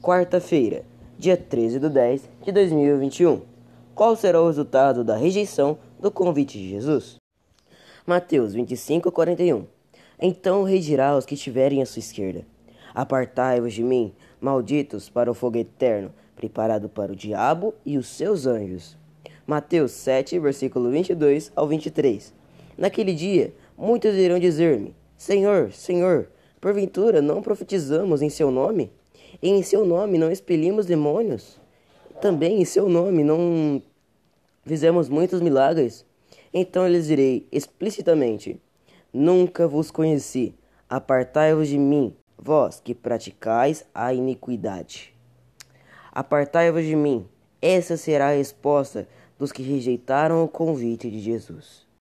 quarta-feira, dia 13 de 10 de 2021. Qual será o resultado da rejeição do convite de Jesus? Mateus 25, 41. Então o rei dirá aos que estiverem à sua esquerda: Apartai-vos de mim, malditos, para o fogo eterno, preparado para o diabo e os seus anjos. Mateus 7, versículo 22 ao 23. Naquele dia, muitos irão dizer-me: Senhor, Senhor, porventura não profetizamos em seu nome? Em seu nome não expelimos demônios? Também em seu nome não fizemos muitos milagres? Então lhes direi explicitamente: Nunca vos conheci. Apartai-vos de mim, vós que praticais a iniquidade. Apartai-vos de mim. Essa será a resposta dos que rejeitaram o convite de Jesus.